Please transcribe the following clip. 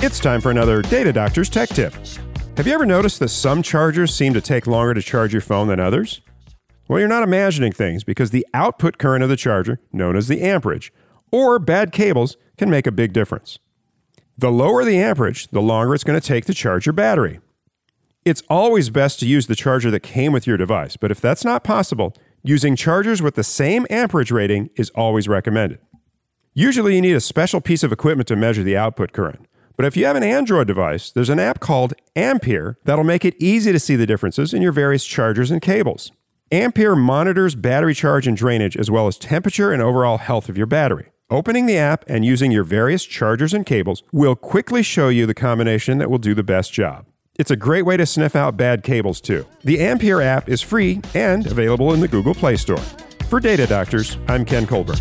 It's time for another Data Doctor's Tech Tip. Have you ever noticed that some chargers seem to take longer to charge your phone than others? Well, you're not imagining things because the output current of the charger, known as the amperage, or bad cables, can make a big difference. The lower the amperage, the longer it's going to take to charge your battery. It's always best to use the charger that came with your device, but if that's not possible, using chargers with the same amperage rating is always recommended. Usually, you need a special piece of equipment to measure the output current. But if you have an Android device, there's an app called Ampere that'll make it easy to see the differences in your various chargers and cables. Ampere monitors battery charge and drainage as well as temperature and overall health of your battery. Opening the app and using your various chargers and cables will quickly show you the combination that will do the best job. It's a great way to sniff out bad cables too. The Ampere app is free and available in the Google Play Store. For Data Doctors, I'm Ken Colburn.